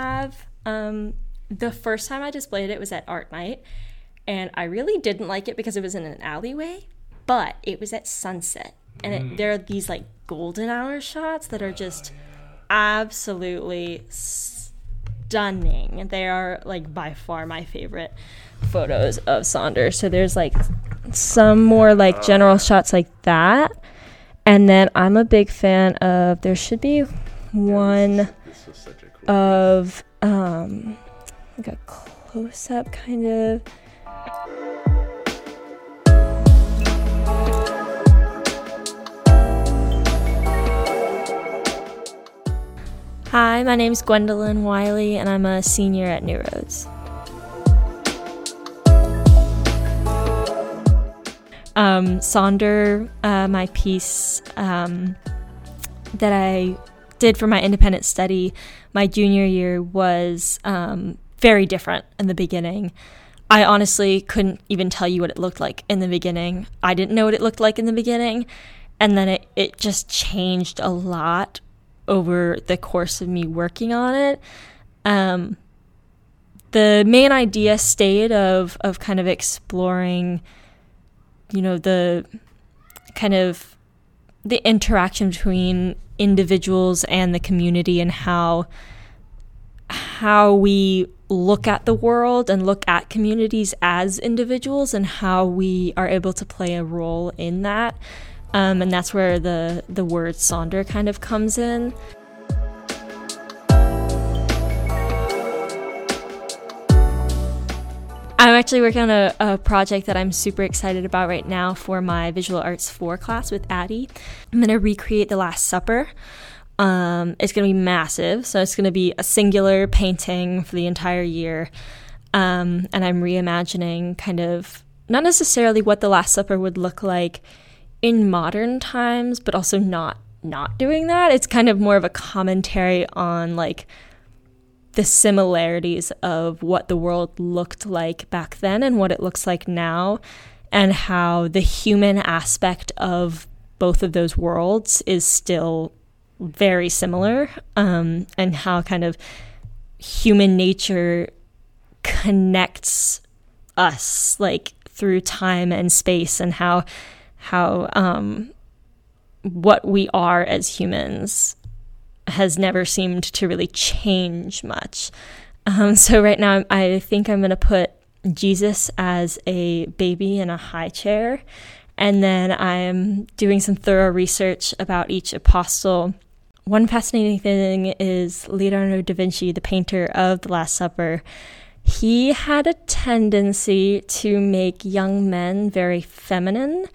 have. Um, the first time I displayed it was at Art Night, and I really didn't like it because it was in an alleyway, but it was at sunset. And it, there are these like golden hour shots that are just absolutely stunning. They are like by far my favorite photos of Saunders. So there's like some more like general shots like that. And then I'm a big fan of there should be one This was such a cool. Of um like a close up kind of Hi, my name is Gwendolyn Wiley and I'm a senior at New Roads. Um, Sonder, uh, my piece um, that I did for my independent study my junior year was um, very different in the beginning. I honestly couldn't even tell you what it looked like in the beginning. I didn't know what it looked like in the beginning. And then it, it just changed a lot over the course of me working on it. Um, the main idea stayed of, of kind of exploring, you know, the kind of the interaction between individuals and the community and how how we look at the world and look at communities as individuals and how we are able to play a role in that. Um, and that's where the, the word Sonder kind of comes in. I'm actually working on a, a project that I'm super excited about right now for my visual arts 4 class with Addie. I'm going to recreate The Last Supper. Um, it's going to be massive, so it's going to be a singular painting for the entire year. Um, and I'm reimagining kind of not necessarily what The Last Supper would look like in modern times, but also not not doing that. It's kind of more of a commentary on like the similarities of what the world looked like back then and what it looks like now, and how the human aspect of both of those worlds is still very similar, um, and how kind of human nature connects us like through time and space, and how how um, what we are as humans has never seemed to really change much. Um, so right now, I think I'm going to put Jesus as a baby in a high chair, and then I'm doing some thorough research about each apostle. One fascinating thing is Leonardo da Vinci, the painter of the Last Supper. He had a tendency to make young men very feminine.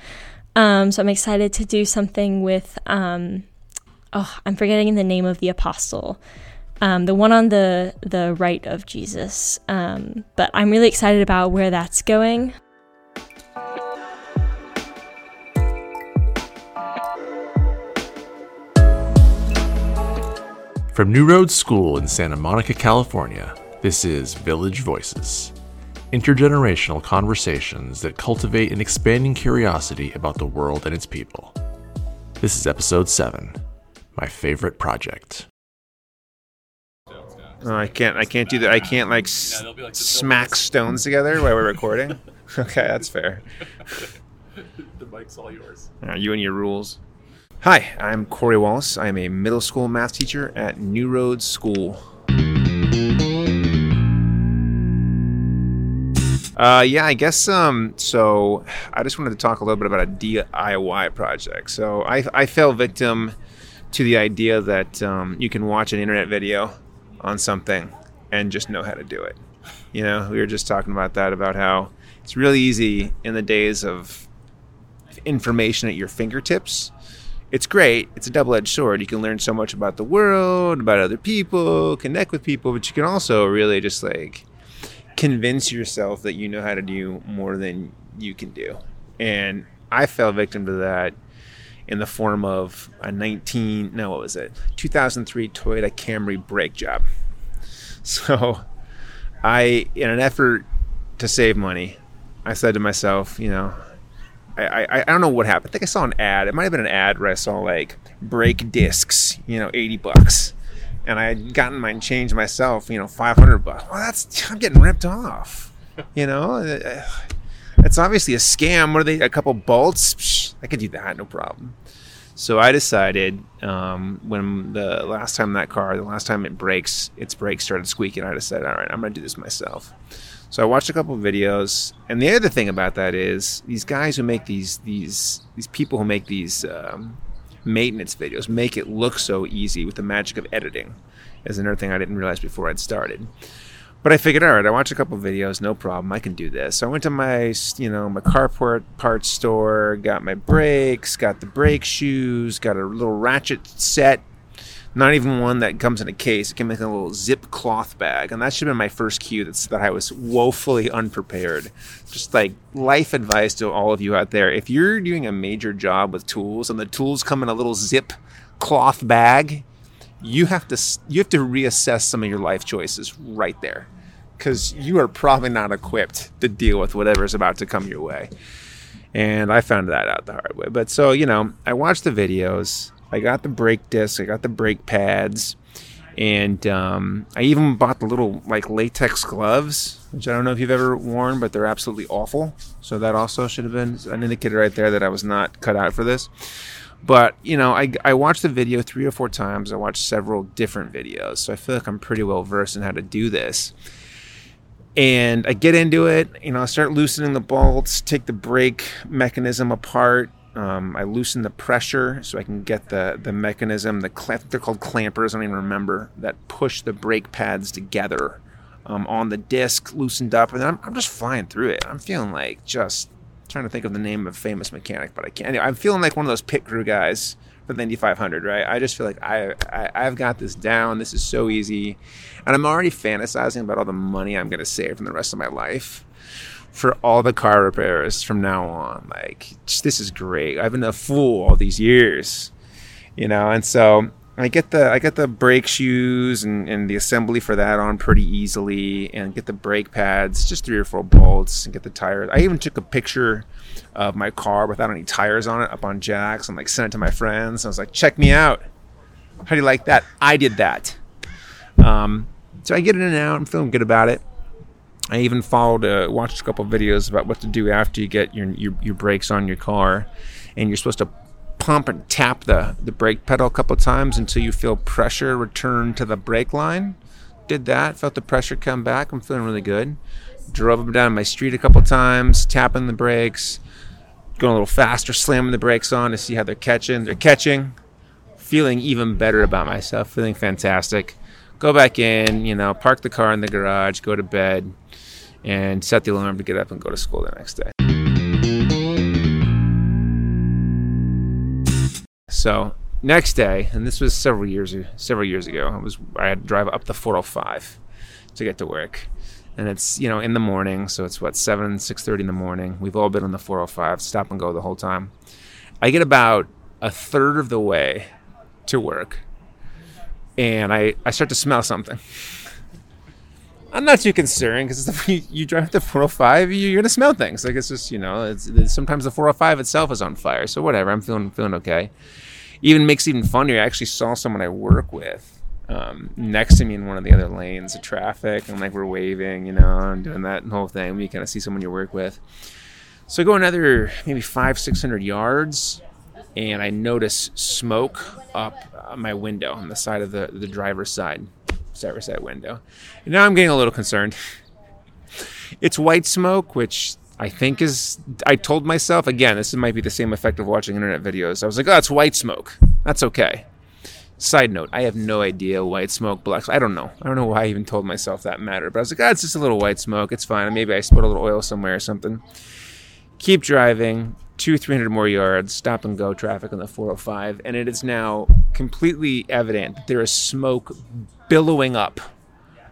Um, so I'm excited to do something with um, oh, I'm forgetting the name of the apostle. Um, the one on the the right of Jesus. Um, but I'm really excited about where that's going. From New Roads School in Santa Monica, California, this is Village Voices. Intergenerational conversations that cultivate an expanding curiosity about the world and its people. This is episode 7 My Favorite Project. Oh, I can't. I can't do that. I can't like, s- smack stones together while we're recording. okay, that's fair. the mic's all yours. You and your rules. Hi, I'm Cory Wallace. I am a middle school math teacher at New Roads School. Uh, yeah, I guess. Um, so I just wanted to talk a little bit about a DIY project. So I, I fell victim to the idea that um, you can watch an internet video on something and just know how to do it. You know, we were just talking about that about how it's really easy in the days of information at your fingertips. It's great. It's a double-edged sword. You can learn so much about the world, about other people, connect with people, but you can also really just like convince yourself that you know how to do more than you can do. And I fell victim to that in the form of a 19 no what was it 2003 Toyota Camry brake job. So I in an effort to save money, I said to myself, you know, I, I, I don't know what happened. I think I saw an ad. It might have been an ad where I saw like brake discs, you know, 80 bucks. and I had gotten mine changed myself, you know, 500 bucks. Well, that's I'm getting ripped off. You know, it's obviously a scam. What are they? A couple bolts? Psh, I could do that, no problem. So I decided um, when the last time that car, the last time it breaks, its brakes started squeaking. I decided, all right, I'm gonna do this myself. So I watched a couple videos, and the other thing about that is these guys who make these these these people who make these um, maintenance videos make it look so easy with the magic of editing. Is another thing I didn't realize before I'd started. But I figured, all right, I watched a couple videos, no problem, I can do this. So I went to my, you know, my car part, parts store, got my brakes, got the brake shoes, got a little ratchet set. Not even one that comes in a case. It came in a little zip cloth bag, and that should have been my first cue. That's that I was woefully unprepared. Just like life advice to all of you out there: if you're doing a major job with tools, and the tools come in a little zip cloth bag, you have to you have to reassess some of your life choices right there because you are probably not equipped to deal with whatever is about to come your way and i found that out the hard way but so you know i watched the videos i got the brake discs i got the brake pads and um, i even bought the little like latex gloves which i don't know if you've ever worn but they're absolutely awful so that also should have been an indicator right there that i was not cut out for this but you know, I, I watched the video three or four times. I watched several different videos, so I feel like I'm pretty well versed in how to do this. And I get into it, you know, I start loosening the bolts, take the brake mechanism apart. Um, I loosen the pressure so I can get the the mechanism. The clamp, they're called clampers. I don't even remember that push the brake pads together um, on the disc, loosened up, and I'm, I'm just flying through it. I'm feeling like just trying to think of the name of a famous mechanic, but I can't. Anyway, I'm feeling like one of those pit crew guys for the Indy 500, right? I just feel like I, I I've got this down. This is so easy, and I'm already fantasizing about all the money I'm going to save from the rest of my life for all the car repairs from now on. Like, this is great. I've been a fool all these years, you know, and so I get the I get the brake shoes and, and the assembly for that on pretty easily, and get the brake pads, just three or four bolts, and get the tires. I even took a picture of my car without any tires on it up on jacks and like sent it to my friends. I was like, check me out. How do you like that? I did that. Um, so I get in and out. I'm feeling good about it. I even followed, uh, watched a couple videos about what to do after you get your, your your brakes on your car, and you're supposed to pump and tap the, the brake pedal a couple times until you feel pressure return to the brake line. Did that, felt the pressure come back. I'm feeling really good. Drove up down my street a couple times, tapping the brakes, going a little faster, slamming the brakes on to see how they're catching. They're catching. Feeling even better about myself, feeling fantastic. Go back in, you know, park the car in the garage, go to bed, and set the alarm to get up and go to school the next day. So next day, and this was several years several years ago, I was I had to drive up the 405 to get to work, and it's you know in the morning, so it's what seven six thirty in the morning. We've all been on the 405, stop and go the whole time. I get about a third of the way to work, and I I start to smell something. I'm not too concerned because you, you drive the 405, you're gonna smell things. Like it's just you know, it's, it's, sometimes the 405 itself is on fire. So whatever, I'm feeling feeling okay even makes it even funnier. I actually saw someone I work with um, next to me in one of the other lanes of traffic, and like we're waving, you know, and doing that whole thing. You kind of see someone you work with. So I go another maybe five, six hundred yards, and I notice smoke up my window on the side of the the driver's side, driver's side window. And now I'm getting a little concerned. It's white smoke, which I think is I told myself again, this might be the same effect of watching internet videos. I was like, oh, it's white smoke. That's okay. Side note, I have no idea white smoke, black I don't know. I don't know why I even told myself that mattered. But I was like, oh, it's just a little white smoke. It's fine. Maybe I spilled a little oil somewhere or something. Keep driving, two, three hundred more yards, stop and go traffic on the 405, and it is now completely evident that there is smoke billowing up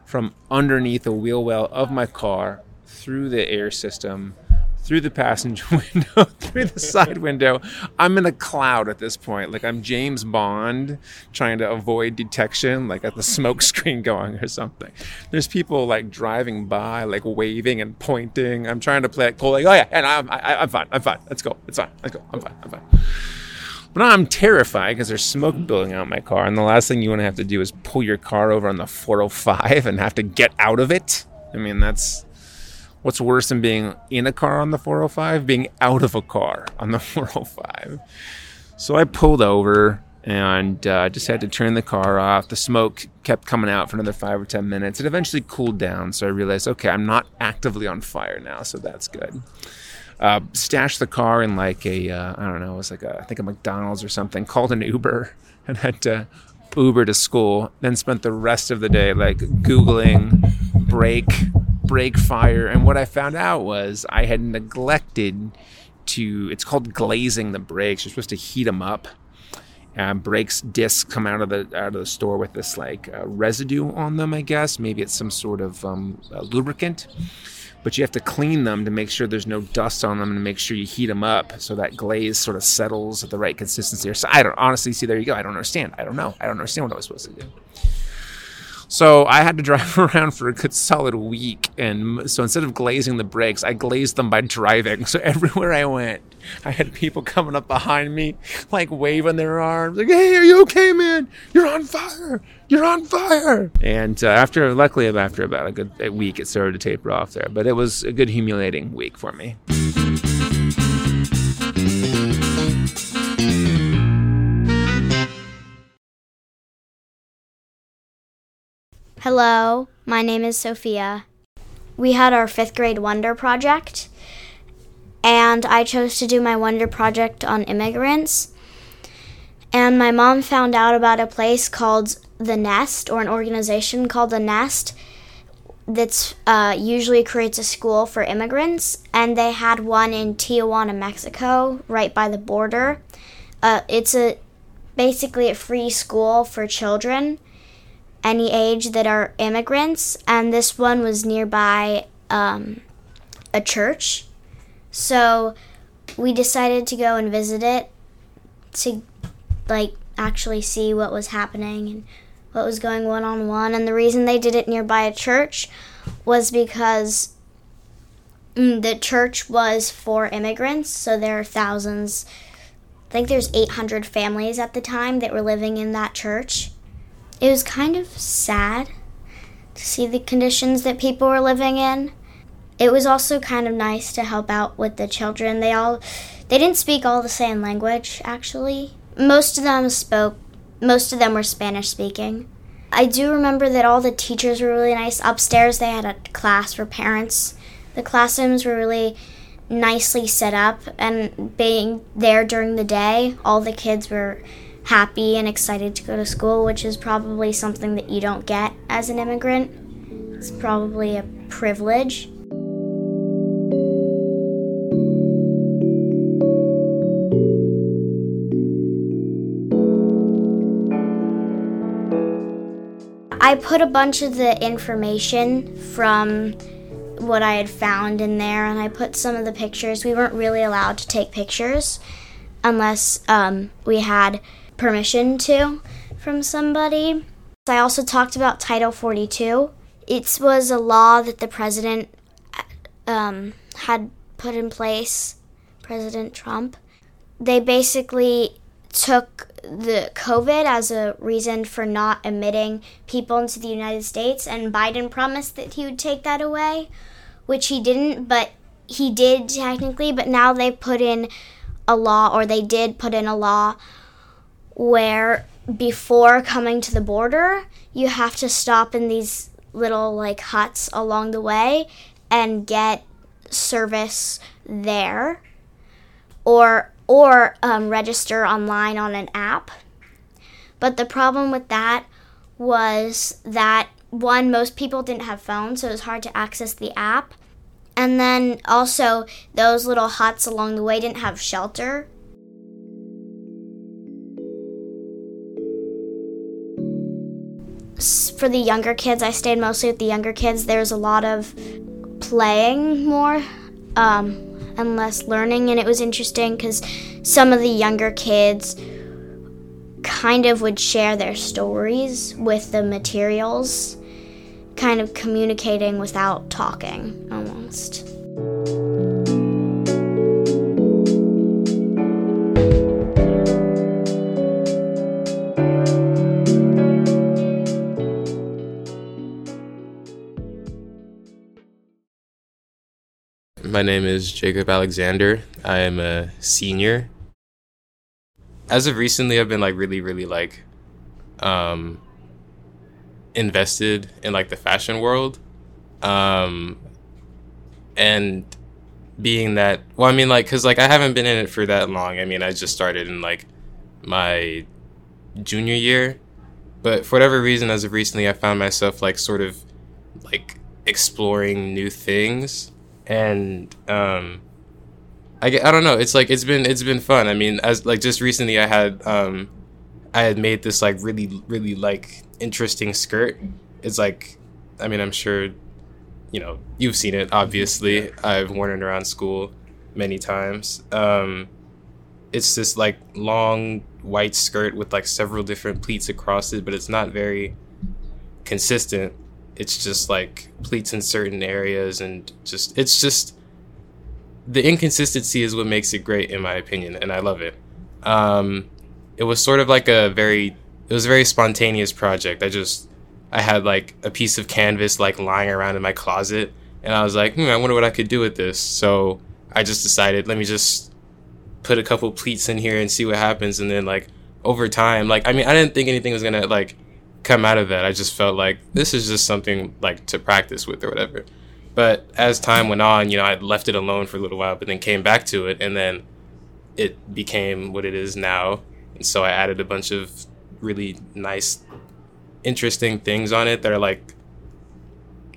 from underneath the wheel well of my car through the air system, through the passenger window, through the side window. I'm in a cloud at this point. Like I'm James Bond trying to avoid detection, like at the smoke screen going or something. There's people like driving by, like waving and pointing. I'm trying to play it cool, like, oh yeah, and I'm, I, am i am fine, I'm fine. Let's go. It's fine. Let's go. I'm fine. I'm fine. But I'm terrified because there's smoke building out my car, and the last thing you want to have to do is pull your car over on the 405 and have to get out of it. I mean, that's what's worse than being in a car on the 405? Being out of a car on the 405. So I pulled over and uh, just had to turn the car off. The smoke kept coming out for another five or ten minutes. It eventually cooled down, so I realized, okay, I'm not actively on fire now, so that's good. Uh, stashed the car in like a uh, I don't know, it was like a I think a McDonald's or something. Called an Uber and had to Uber to school. Then spent the rest of the day like googling brake brake fire, and what I found out was I had neglected to. It's called glazing the brakes. You're supposed to heat them up brakes discs come out of the out of the store with this like uh, residue on them. I guess maybe it's some sort of um, lubricant, but you have to clean them to make sure there's no dust on them and make sure you heat them up so that glaze sort of settles at the right consistency. So I don't honestly see. There you go. I don't understand. I don't know. I don't understand what I was supposed to do. So I had to drive around for a good solid week. And so instead of glazing the brakes, I glazed them by driving. So everywhere I went, I had people coming up behind me, like waving their arms, like, hey, are you okay, man? You're on fire. You're on fire. And uh, after, luckily, after about a good a week, it started to taper off there. But it was a good, humiliating week for me. Hello, my name is Sofia. We had our fifth grade Wonder Project, and I chose to do my Wonder Project on immigrants. And my mom found out about a place called The Nest, or an organization called The Nest, that uh, usually creates a school for immigrants. And they had one in Tijuana, Mexico, right by the border. Uh, it's a basically a free school for children any age that are immigrants, and this one was nearby um, a church. So we decided to go and visit it to like actually see what was happening and what was going on on one. And the reason they did it nearby a church was because mm, the church was for immigrants, so there are thousands. I think there's 800 families at the time that were living in that church it was kind of sad to see the conditions that people were living in. It was also kind of nice to help out with the children. They all they didn't speak all the same language actually. Most of them spoke most of them were Spanish speaking. I do remember that all the teachers were really nice. Upstairs they had a class for parents. The classrooms were really nicely set up and being there during the day, all the kids were happy and excited to go to school, which is probably something that you don't get as an immigrant. It's probably a privilege. I put a bunch of the information from what I had found in there, and I put some of the pictures. We weren't really allowed to take pictures unless um, we had permission to from somebody. I also talked about Title 42. It was a law that the president um, had put in place, President Trump. They basically took the COVID as a reason for not admitting people into the United States, and Biden promised that he would take that away, which he didn't, but he did technically. But now they've put in a law, or they did put in a law where before coming to the border, you have to stop in these little like huts along the way and get service there or or um, register online on an app. But the problem with that was that one, most people didn't have phones, so it was hard to access the app. And then also, those little huts along the way didn't have shelter, for the younger kids, I stayed mostly with the younger kids. There's a lot of playing more um, and less learning, and it was interesting because some of the younger kids kind of would share their stories with the materials, kind of communicating without talking almost. My name is Jacob Alexander. I am a senior. As of recently, I've been like really, really like um, invested in like the fashion world. Um, and being that, well, I mean, like, cause like I haven't been in it for that long. I mean, I just started in like my junior year. But for whatever reason, as of recently, I found myself like sort of like exploring new things. And, um, I, I don't know. It's like it's been it's been fun. I mean, as like just recently, I had um, I had made this like really really like interesting skirt. It's like, I mean, I'm sure, you know, you've seen it. Obviously, I've worn it around school many times. Um, it's this like long white skirt with like several different pleats across it, but it's not very consistent. It's just like pleats in certain areas, and just it's just the inconsistency is what makes it great, in my opinion, and I love it. Um, it was sort of like a very it was a very spontaneous project. I just I had like a piece of canvas like lying around in my closet, and I was like, hmm, I wonder what I could do with this. So I just decided, let me just put a couple pleats in here and see what happens. And then like over time, like I mean, I didn't think anything was gonna like come out of that. I just felt like this is just something like to practice with or whatever. But as time went on, you know, I left it alone for a little while, but then came back to it, and then it became what it is now. And so I added a bunch of really nice, interesting things on it that are like,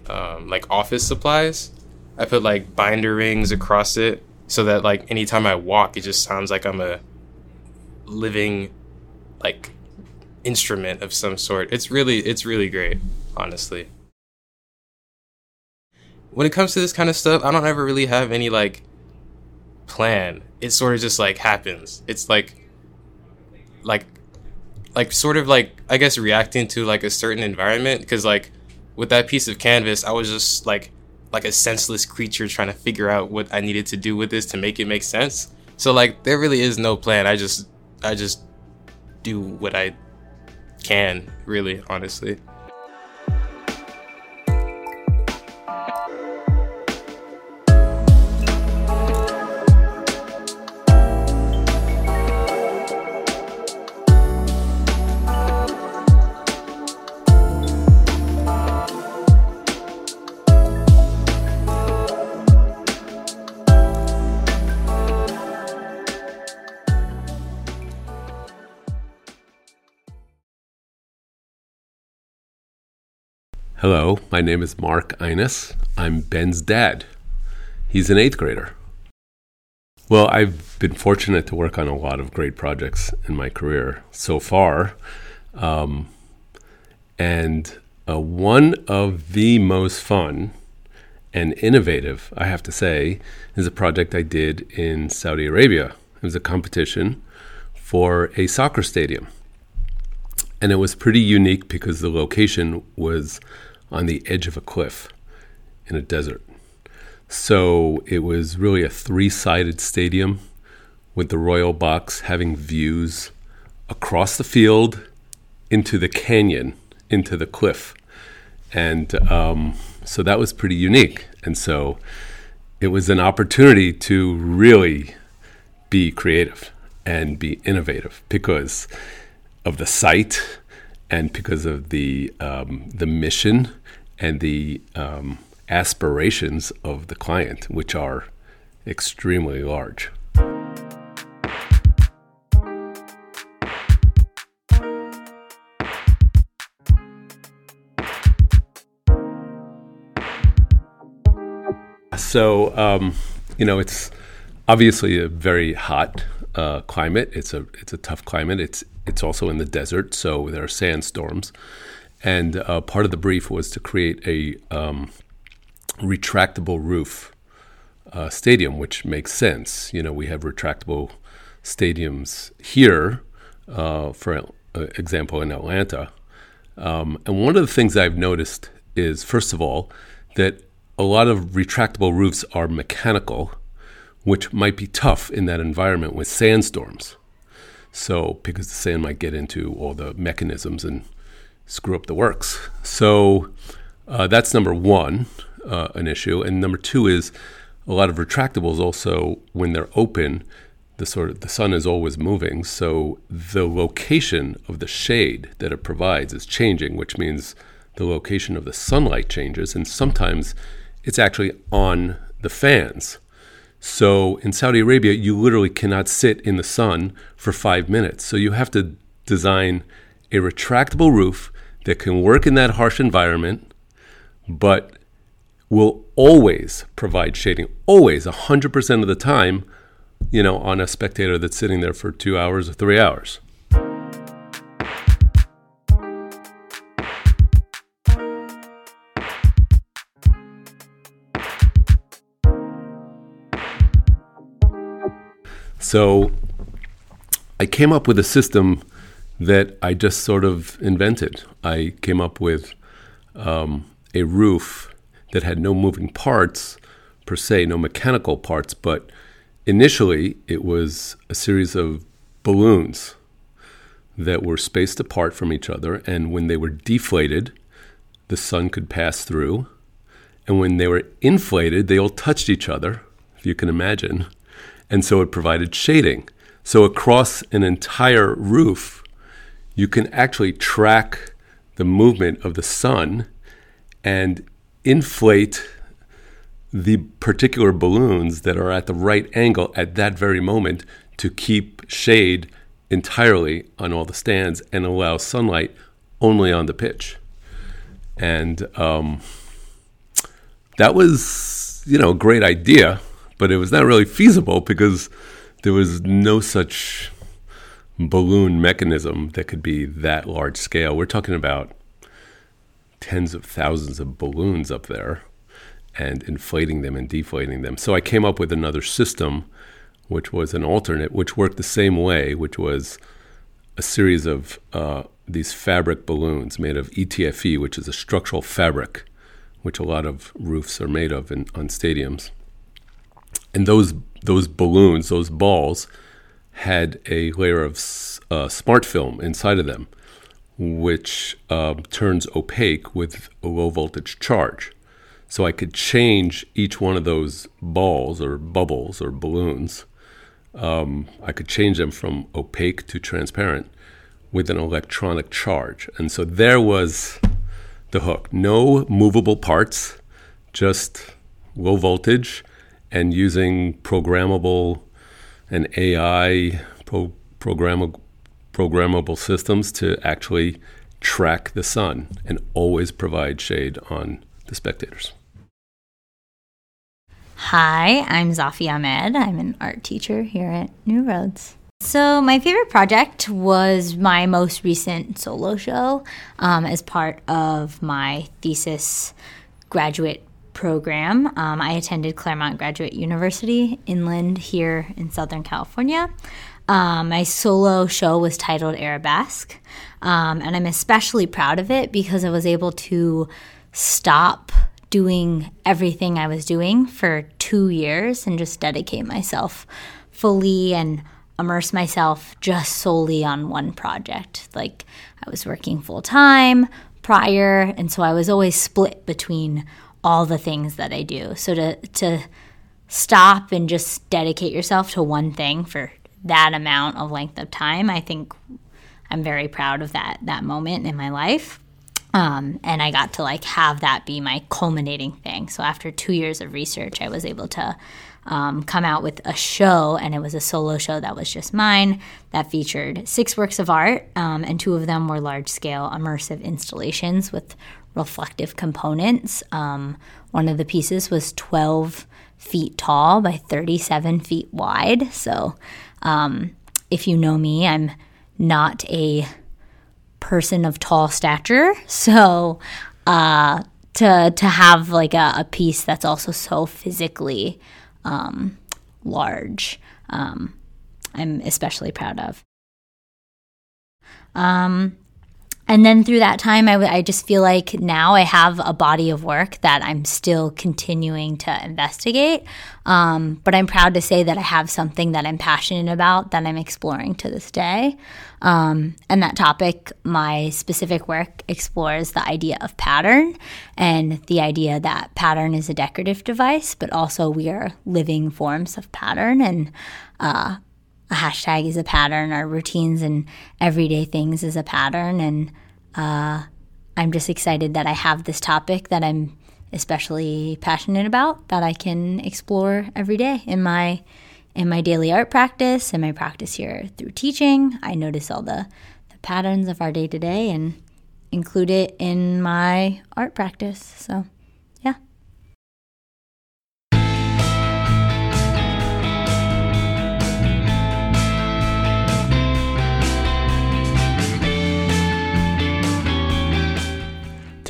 um, like office supplies. I put like binder rings across it so that like anytime I walk, it just sounds like I'm a living, like, instrument of some sort. It's really, it's really great, honestly. When it comes to this kind of stuff, I don't ever really have any like plan. It sort of just like happens. It's like like like sort of like I guess reacting to like a certain environment because like with that piece of canvas I was just like like a senseless creature trying to figure out what I needed to do with this to make it make sense. So like there really is no plan. I just I just do what I can, really, honestly. Hello, my name is Mark Ejnes. I'm Ben's dad. He's an eighth grader. Well, I've been fortunate to work on a lot of great projects in my career so far. Um, and uh, one of the most fun and innovative, I have to say, is a project I did in Saudi Arabia. It was a competition for a soccer stadium. And it was pretty unique because the location was on the edge of a cliff in a desert. So it was really a three sided stadium with the Royal Box having views across the field into the canyon, into the cliff. And um, so that was pretty unique. And so it was an opportunity to really be creative and be innovative because of the site and because of the um, the mission and the um, aspirations of the client, which are extremely large. So, um, you know, it's obviously a very hot uh, climate. It's a it's a tough climate. It's it's also in the desert, so there are sandstorms. And uh, part of the brief was to create a um, retractable roof uh, stadium, which makes sense. You know, we have retractable stadiums here, uh, for uh, example, in Atlanta. Um, and one of the things I've noticed is, first of all, that a lot of retractable roofs are mechanical, which might be tough in that environment with sandstorms. So, because the sand might get into all the mechanisms and screw up the works. So uh, that's number one, uh, an issue. And number two is a lot of retractables also, when they're open, the sort of the sun is always moving, so the location of the shade that it provides is changing, which means the location of the sunlight changes, and sometimes it's actually on the fans. So in Saudi Arabia, you literally cannot sit in the sun for five minutes. So you have to design a retractable roof that can work in that harsh environment, but will always provide shading, always, 100% of the time, you know, on a spectator that's sitting there for two hours or three hours. So I came up with a system that I just sort of invented. I came up with um, a roof that had no moving parts per se, no mechanical parts, but initially it was a series of balloons that were spaced apart from each other, and when they were deflated, the sun could pass through. And when they were inflated, they all touched each other, if you can imagine. And so it provided shading. So across an entire roof, you can actually track the movement of the sun and inflate the particular balloons that are at the right angle at that very moment to keep shade entirely on all the stands and allow sunlight only on the pitch. And um, that was, you know, a great idea, but it was not really feasible because there was no such balloon mechanism that could be that large scale. We're talking about tens of thousands of balloons up there and inflating them and deflating them. So I came up with another system, which was an alternate, which worked the same way, which was a series of uh, these fabric balloons made of ETFE, which is a structural fabric, which a lot of roofs are made of in, on stadiums. And those those balloons, those balls, had a layer of uh, smart film inside of them, which uh, turns opaque with a low voltage charge. So I could change each one of those balls or bubbles or balloons. Um, I could change them from opaque to transparent with an electronic charge. And so there was the hook. No movable parts, just low voltage and using programmable and AI pro- programmable, programmable systems to actually track the sun and always provide shade on the spectators. Hi, I'm Zafi Ahmed. I'm an art teacher here at New Roads. So, my favorite project was my most recent solo show um, as part of my thesis graduate program. Um, I attended Claremont Graduate University, inland here in Southern California. Um, my solo show was titled Arabesque, um, and I'm especially proud of it because I was able to stop doing everything I was doing for two years and just dedicate myself fully and immerse myself just solely on one project. Like I was working full time prior, and so I was always split between all the things that I do. So to to stop and just dedicate yourself to one thing for that amount of length of time, I think I'm very proud of that that moment in my life. Um, and I got to like have that be my culminating thing. So after two years of research, I was able to um, come out with a show, and it was a solo show that was just mine that featured six works of art, um, and two of them were large scale immersive installations with reflective components. Um, one of the pieces was 12 feet tall by 37 feet wide. So, um, if you know me, I'm not a person of tall stature. So, uh, to to have like a, a, piece that's also so physically um, large, um, I'm especially proud of. Um, and then through that time, I, w- I just feel like now I have a body of work that I'm still continuing to investigate. Um, but I'm proud to say that I have something that I'm passionate about that I'm exploring to this day. Um, and that topic, my specific work explores the idea of pattern and the idea that pattern is a decorative device, but also we are living forms of pattern. And uh, a hashtag is a pattern, our routines and everyday things is a pattern. And uh, I'm just excited that I have this topic that I'm especially passionate about that I can explore every day in my in my daily art practice and my practice here through teaching. I notice all the, the patterns of our day to day and include it in my art practice. So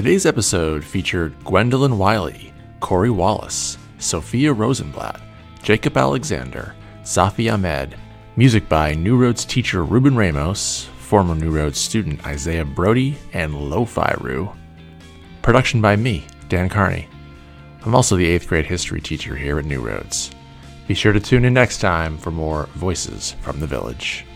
Today's episode featured Gwendolyn Wiley, Cory Wallace, Sofia Rosenblatt, Jacob Alexander, Zafi Ahmed, music by New Roads teacher Ruben Ramos, former New Roads student Isaiah Brody, and LOFIRU. Production by me, Dan Kearney. I'm also the 8th grade history teacher here at New Roads. Be sure to tune in next time for more Voices from the Village.